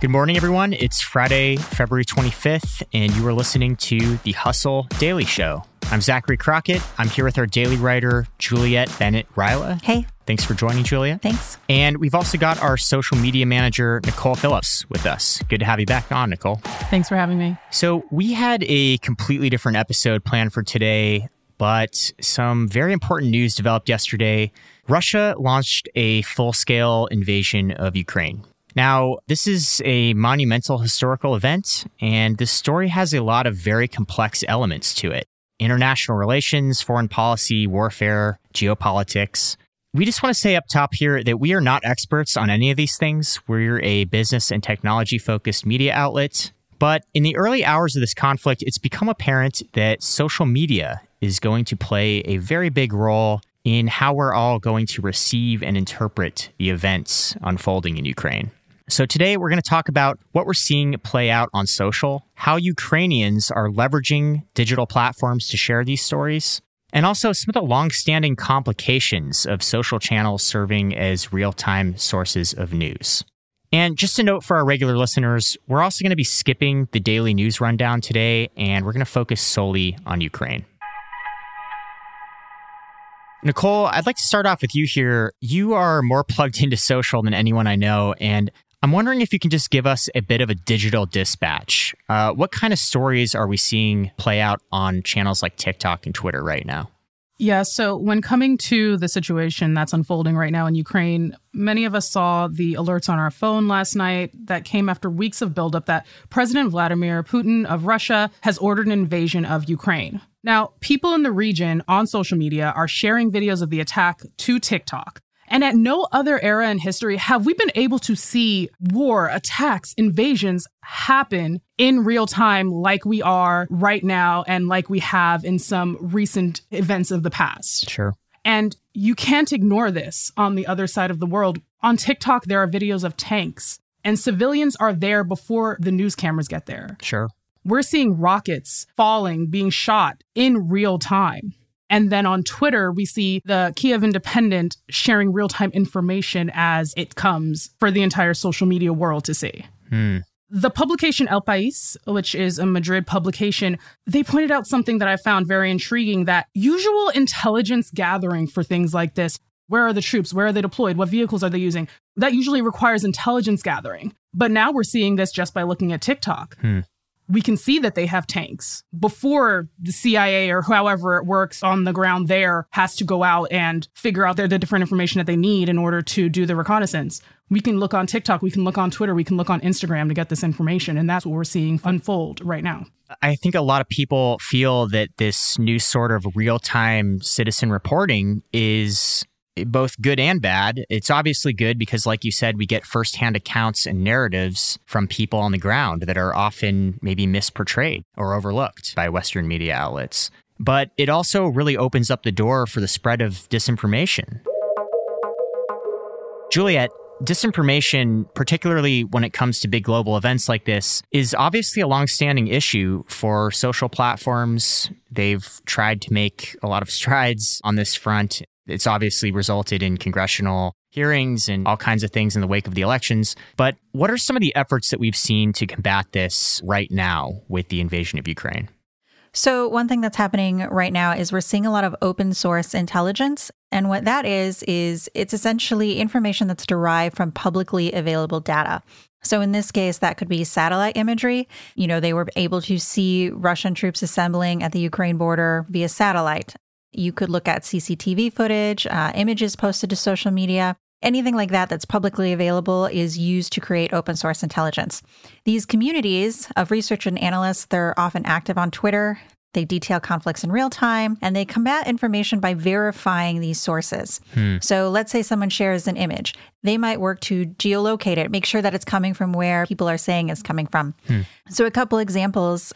Good morning, everyone. It's Friday, February 25th, and you are listening to the Hustle Daily Show. I'm Zachary Crockett. I'm here with our daily writer, Juliet Bennett Rylah. Hey. Thanks for joining, Julia. Thanks. And we've also got our social media manager, Nicole Phillips, with us. Good to have you back on, Nicole. Thanks for having me. So, we had a completely different episode planned for today, but some very important news developed yesterday. Russia launched a full scale invasion of Ukraine. Now, this is a monumental historical event, and this story has a lot of very complex elements to it international relations, foreign policy, warfare, geopolitics. We just want to say up top here that we are not experts on any of these things. We're a business and technology focused media outlet. But in the early hours of this conflict, it's become apparent that social media is going to play a very big role in how we're all going to receive and interpret the events unfolding in Ukraine. So, today we're going to talk about what we're seeing play out on social, how Ukrainians are leveraging digital platforms to share these stories, and also some of the long-standing complications of social channels serving as real-time sources of news. And just a note for our regular listeners, we're also going to be skipping the daily news rundown today, and we're going to focus solely on Ukraine. Nicole, I'd like to start off with you here. You are more plugged into social than anyone I know, and I'm wondering if you can just give us a bit of a digital dispatch. Uh, what kind of stories are we seeing play out on channels like TikTok and Twitter right now? Yeah, so when coming to the situation that's unfolding right now in Ukraine, many of us saw the alerts on our phone last night that came after weeks of buildup that President Vladimir Putin of Russia has ordered an invasion of Ukraine. Now, people in the region on social media are sharing videos of the attack to TikTok. And at no other era in history have we been able to see war, attacks, invasions happen in real time like we are right now and like we have in some recent events of the past. Sure. And you can't ignore this on the other side of the world. On TikTok, there are videos of tanks, and civilians are there before the news cameras get there. Sure. We're seeing rockets falling, being shot in real time. And then on Twitter, we see the Kyiv Independent sharing real time information as it comes for the entire social media world to see. Hmm. The publication El País, which is a Madrid publication, they pointed out something that I found very intriguing that usual intelligence gathering for things like this, where are the troops? Where are they deployed? What vehicles are they using? That usually requires intelligence gathering. But now we're seeing this just by looking at TikTok. Hmm we can see that they have tanks before the CIA or however it works on the ground there has to go out and figure out the different information that they need in order to do the reconnaissance. We can look on TikTok, we can look on Twitter, we can look on Instagram to get this information. And that's what we're seeing unfold right now. I think a lot of people feel that this new sort of real time citizen reporting is both good and bad. It's obviously good because, like you said, we get firsthand accounts and narratives from people on the ground that are often maybe misportrayed or overlooked by Western media outlets. But it also really opens up the door for the spread of disinformation. Juliet, disinformation, particularly when it comes to big global events like this, is obviously a longstanding issue for social platforms. They've tried to make a lot of strides on this front it's obviously resulted in congressional hearings and all kinds of things in the wake of the elections. But what are some of the efforts that we've seen to combat this right now with the invasion of Ukraine? So, one thing that's happening right now is we're seeing a lot of open source intelligence. And what that is, is it's essentially information that's derived from publicly available data. So, in this case, that could be satellite imagery. You know, they were able to see Russian troops assembling at the Ukraine border via satellite. You could look at CCTV footage, uh, images posted to social media. Anything like that that's publicly available is used to create open source intelligence. These communities of research and analysts, they're often active on Twitter. They detail conflicts in real time and they combat information by verifying these sources. So let's say someone shares an image. They might work to geolocate it, make sure that it's coming from where people are saying it's coming from. So, a couple examples.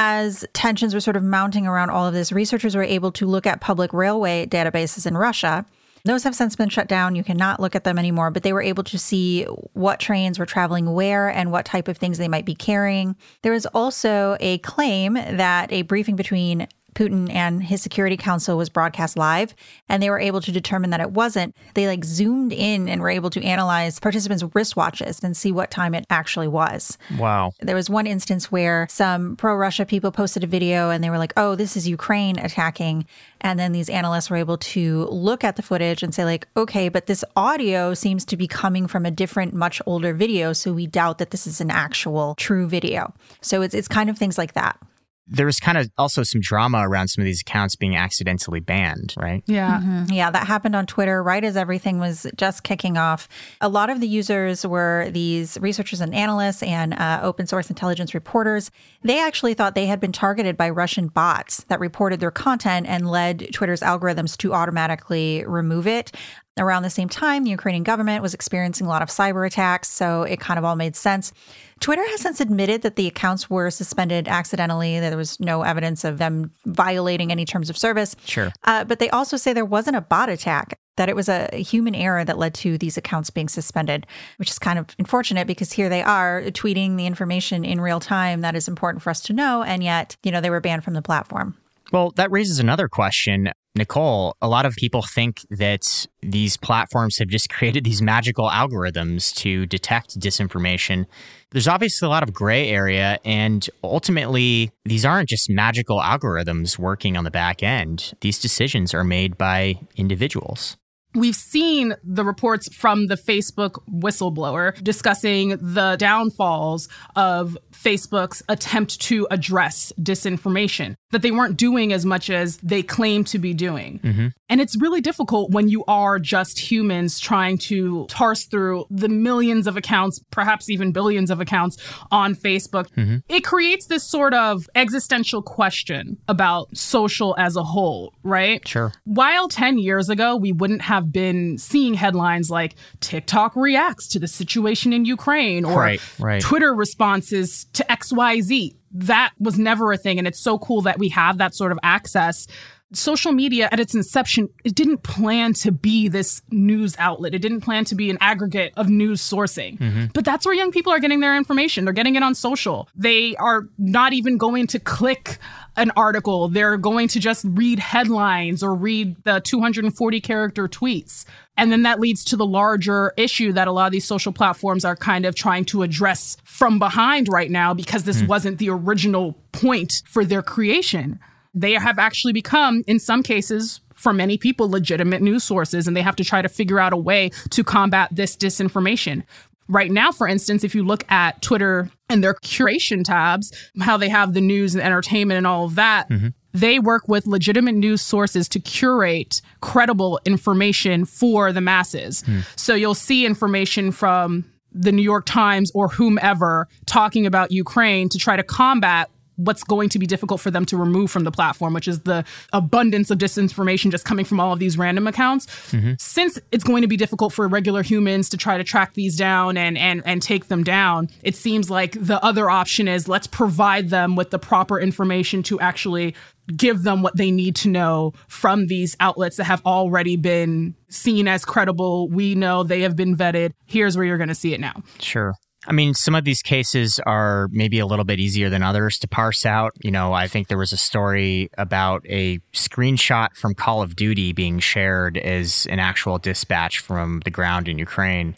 As tensions were sort of mounting around all of this, researchers were able to look at public railway databases in Russia. Those have since been shut down. You cannot look at them anymore, but they were able to see what trains were traveling where and what type of things they might be carrying. There was also a claim that a briefing between Putin and his security council was broadcast live, and they were able to determine that it wasn't. They like zoomed in and were able to analyze participants' wristwatches and see what time it actually was. Wow. There was one instance where some pro Russia people posted a video and they were like, oh, this is Ukraine attacking. And then these analysts were able to look at the footage and say, like, okay, but this audio seems to be coming from a different, much older video. So we doubt that this is an actual true video. So it's, it's kind of things like that. There was kind of also some drama around some of these accounts being accidentally banned, right? Yeah. Mhm. Yeah, that happened on Twitter right as everything was just kicking off. A lot of the users were these researchers and analysts and uh, open source intelligence reporters. They actually thought they had been targeted by Russian bots that reported their content and led Twitter's algorithms to automatically remove it. Around the same time, the Ukrainian government was experiencing a lot of cyber attacks, so it kind of all made sense. Twitter has since admitted that the accounts were suspended accidentally, that there was no evidence of them violating any terms of service. Sure. Uh, but they also say there wasn't a bot attack, that it was a human error that led to these accounts being suspended, which is kind of unfortunate because here they are tweeting the information in real time that is important for us to know. And yet, you know, they were banned from the platform. Well, that raises another question. Nicole, a lot of people think that these platforms have just created these magical algorithms to detect disinformation. There's obviously a lot of gray area, and ultimately, these aren't just magical algorithms working on the back end. These decisions are made by individuals. We've seen the reports from the Facebook whistleblower discussing the downfalls of Facebook's attempt to address disinformation, that they weren't doing as much as they claim to be doing. Mm-hmm. And it's really difficult when you are just humans trying to parse through the millions of accounts, perhaps even billions of accounts on Facebook. Mm-hmm. It creates this sort of existential question about social as a whole, right? Sure. While 10 years ago, we wouldn't have been seeing headlines like TikTok reacts to the situation in Ukraine or Right, right. Twitter responses to XYZ. That was never a thing. And it's so cool that we have that sort of access. Social media at its inception, it didn't plan to be this news outlet. It didn't plan to be an aggregate of news sourcing. Mm-hmm. But that's where young people are getting their information. They're getting it on social. They are not even going to click an article. They're going to just read headlines or read the 240 character tweets. And then that leads to the larger issue that a lot of these social platforms are kind of trying to address from behind right now because this hmm. wasn't the original point for their creation. They have actually become, in some cases, for many people, legitimate news sources, and they have to try to figure out a way to combat this disinformation. Right now, for instance, if you look at Twitter and their curation tabs, how they have the news and entertainment and all of that, mm-hmm. they work with legitimate news sources to curate credible information for the masses. Hmm. So you'll see information from the New York Times or whomever talking about Ukraine to try to combat what's going to be difficult for them to remove from the platform, which is the abundance of disinformation just coming from all of these random accounts. Mm-hmm. Since it's going to be difficult for regular humans to try to track these down and and and take them down, it seems like the other option is let's provide them with the proper information to actually give them what they need to know from these outlets that have already been seen as credible. We know they have been vetted. Here's where you're going to see it now. Sure. I mean, some of these cases are maybe a little bit easier than others to parse out. You know, I think there was a story about a screenshot from Call of Duty being shared as an actual dispatch from the ground in Ukraine.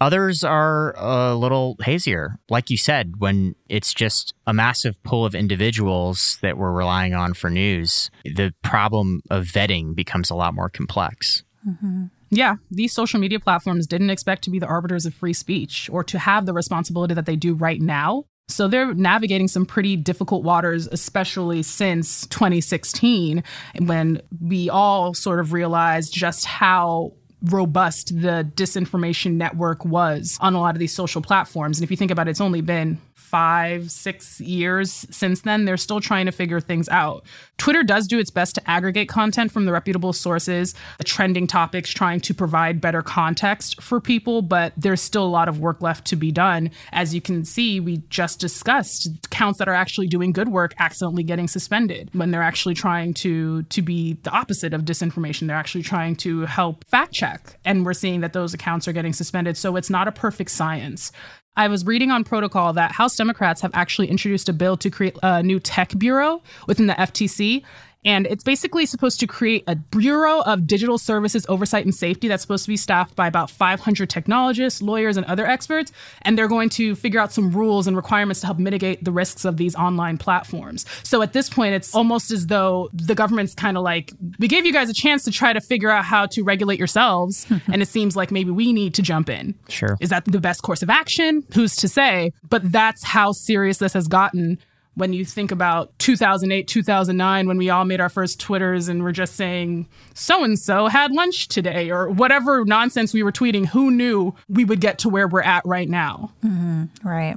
Others are a little hazier. Like you said, when it's just a massive pool of individuals that we're relying on for news, the problem of vetting becomes a lot more complex. Mm-hmm. Yeah, these social media platforms didn't expect to be the arbiters of free speech or to have the responsibility that they do right now. So they're navigating some pretty difficult waters, especially since 2016, when we all sort of realized just how robust the disinformation network was on a lot of these social platforms. And if you think about it, it's only been five, six years since then. They're still trying to figure things out. Twitter does do its best to aggregate content from the reputable sources, the trending topics, trying to provide better context for people, but there's still a lot of work left to be done. As you can see, we just discussed accounts that are actually doing good work accidentally getting suspended when they're actually trying to to be the opposite of disinformation. They're actually trying to help fact check. And we're seeing that those accounts are getting suspended. So it's not a perfect science. I was reading on protocol that House Democrats have actually introduced a bill to create a new tech bureau within the FTC. And it's basically supposed to create a Bureau of Digital Services Oversight and Safety that's supposed to be staffed by about 500 technologists, lawyers, and other experts. And they're going to figure out some rules and requirements to help mitigate the risks of these online platforms. So at this point, it's almost as though the government's kind of like, we gave you guys a chance to try to figure out how to regulate yourselves. and it seems like maybe we need to jump in. Sure. Is that the best course of action? Who's to say? But that's how serious this has gotten when you think about 2008, 2009, when we all made our first Twitters and were just saying, so and so had lunch today, or whatever nonsense we were tweeting, who knew we would get to where we're at right now? Mm-hmm. Right.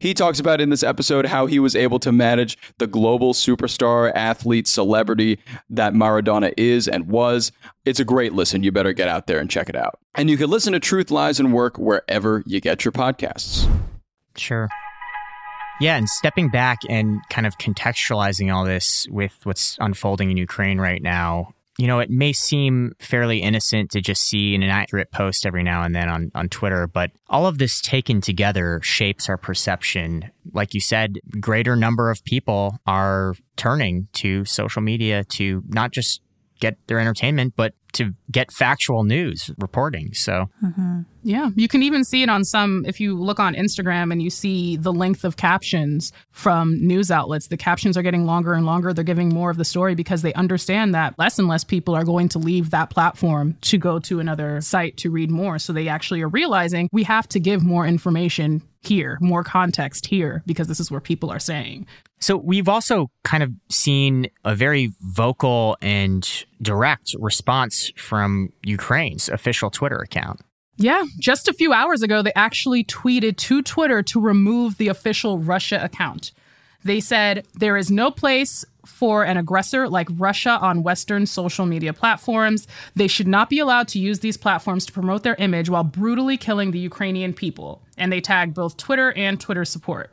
He talks about in this episode how he was able to manage the global superstar, athlete, celebrity that Maradona is and was. It's a great listen. You better get out there and check it out. And you can listen to Truth, Lies, and Work wherever you get your podcasts. Sure. Yeah, and stepping back and kind of contextualizing all this with what's unfolding in Ukraine right now, you know, it may seem fairly innocent to just see an inaccurate post every now and then on, on Twitter, but all of this taken together shapes our perception. Like you said, greater number of people are turning to social media to not just get their entertainment, but to get factual news reporting. So, mm-hmm. yeah, you can even see it on some. If you look on Instagram and you see the length of captions from news outlets, the captions are getting longer and longer. They're giving more of the story because they understand that less and less people are going to leave that platform to go to another site to read more. So, they actually are realizing we have to give more information here, more context here, because this is where people are saying. So we've also kind of seen a very vocal and direct response from Ukraine's official Twitter account. Yeah, just a few hours ago, they actually tweeted to Twitter to remove the official Russia account. They said there is no place for an aggressor like Russia on Western social media platforms. They should not be allowed to use these platforms to promote their image while brutally killing the Ukrainian people. And they tagged both Twitter and Twitter support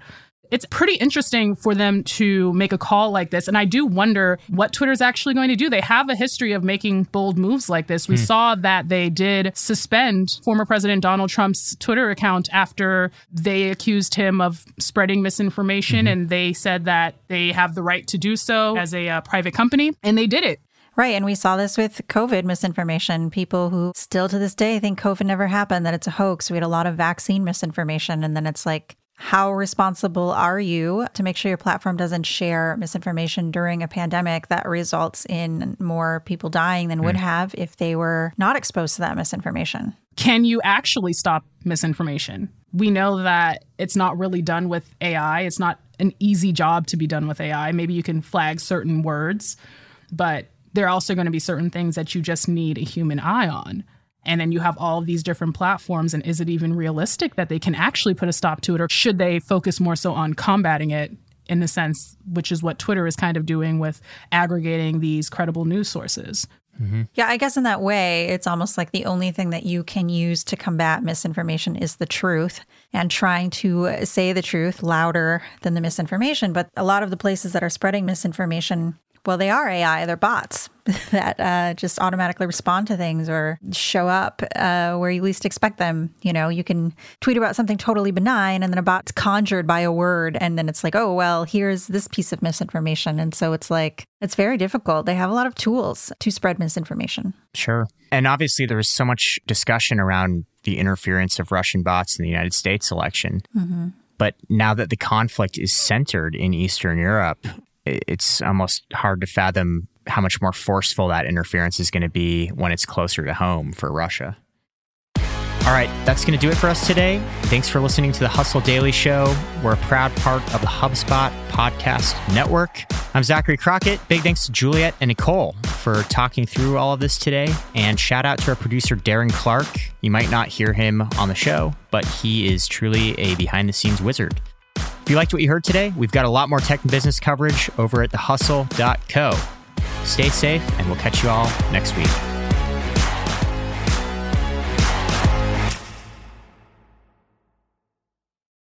it's pretty interesting for them to make a call like this. And I do wonder what Twitter's actually going to do. They have a history of making bold moves like this. We mm. saw that they did suspend former President Donald Trump's Twitter account after they accused him of spreading misinformation. Mm-hmm. And they said that they have the right to do so as a uh, private company. And they did it. Right. And we saw this with COVID misinformation. People who still to this day think COVID never happened, that it's a hoax. We had a lot of vaccine misinformation. And then it's like, how responsible are you to make sure your platform doesn't share misinformation during a pandemic that results in more people dying than mm. would have if they were not exposed to that misinformation? Can you actually stop misinformation? We know that it's not really done with AI. It's not an easy job to be done with AI. Maybe you can flag certain words, but there are also going to be certain things that you just need a human eye on and then you have all of these different platforms and is it even realistic that they can actually put a stop to it or should they focus more so on combating it in a sense which is what twitter is kind of doing with aggregating these credible news sources mm-hmm. Yeah, I guess in that way, it's almost like the only thing that you can use to combat misinformation is the truth and trying to say the truth louder than the misinformation. But a lot of the places that are spreading misinformation well, they are AI, they're bots that uh, just automatically respond to things or show up uh, where you least expect them. You know, you can tweet about something totally benign and then a bot's conjured by a word. And then it's like, oh, well, here's this piece of misinformation. And so it's like, it's very difficult. They have a lot of tools to spread misinformation. Sure. And obviously, there was so much discussion around the interference of Russian bots in the United States election. Mm-hmm But now that the conflict is centered in Eastern Europe, it's almost hard to fathom how much more forceful that interference is going to be when it's closer to home for Russia. All right, that's going to do it for us today. Thanks for listening to the Hustle Daily Show. We're a proud part of the HubSpot podcast network. I'm Zachary Crockett. Big thanks to Juliet and Nicole for talking through all of this today. And shout out to our producer, Darren Clark. You might not hear him on the show, but he is truly a behind the scenes wizard. If you liked what you heard today, we've got a lot more tech and business coverage over at thehustle.co. Stay safe, and we'll catch you all next week.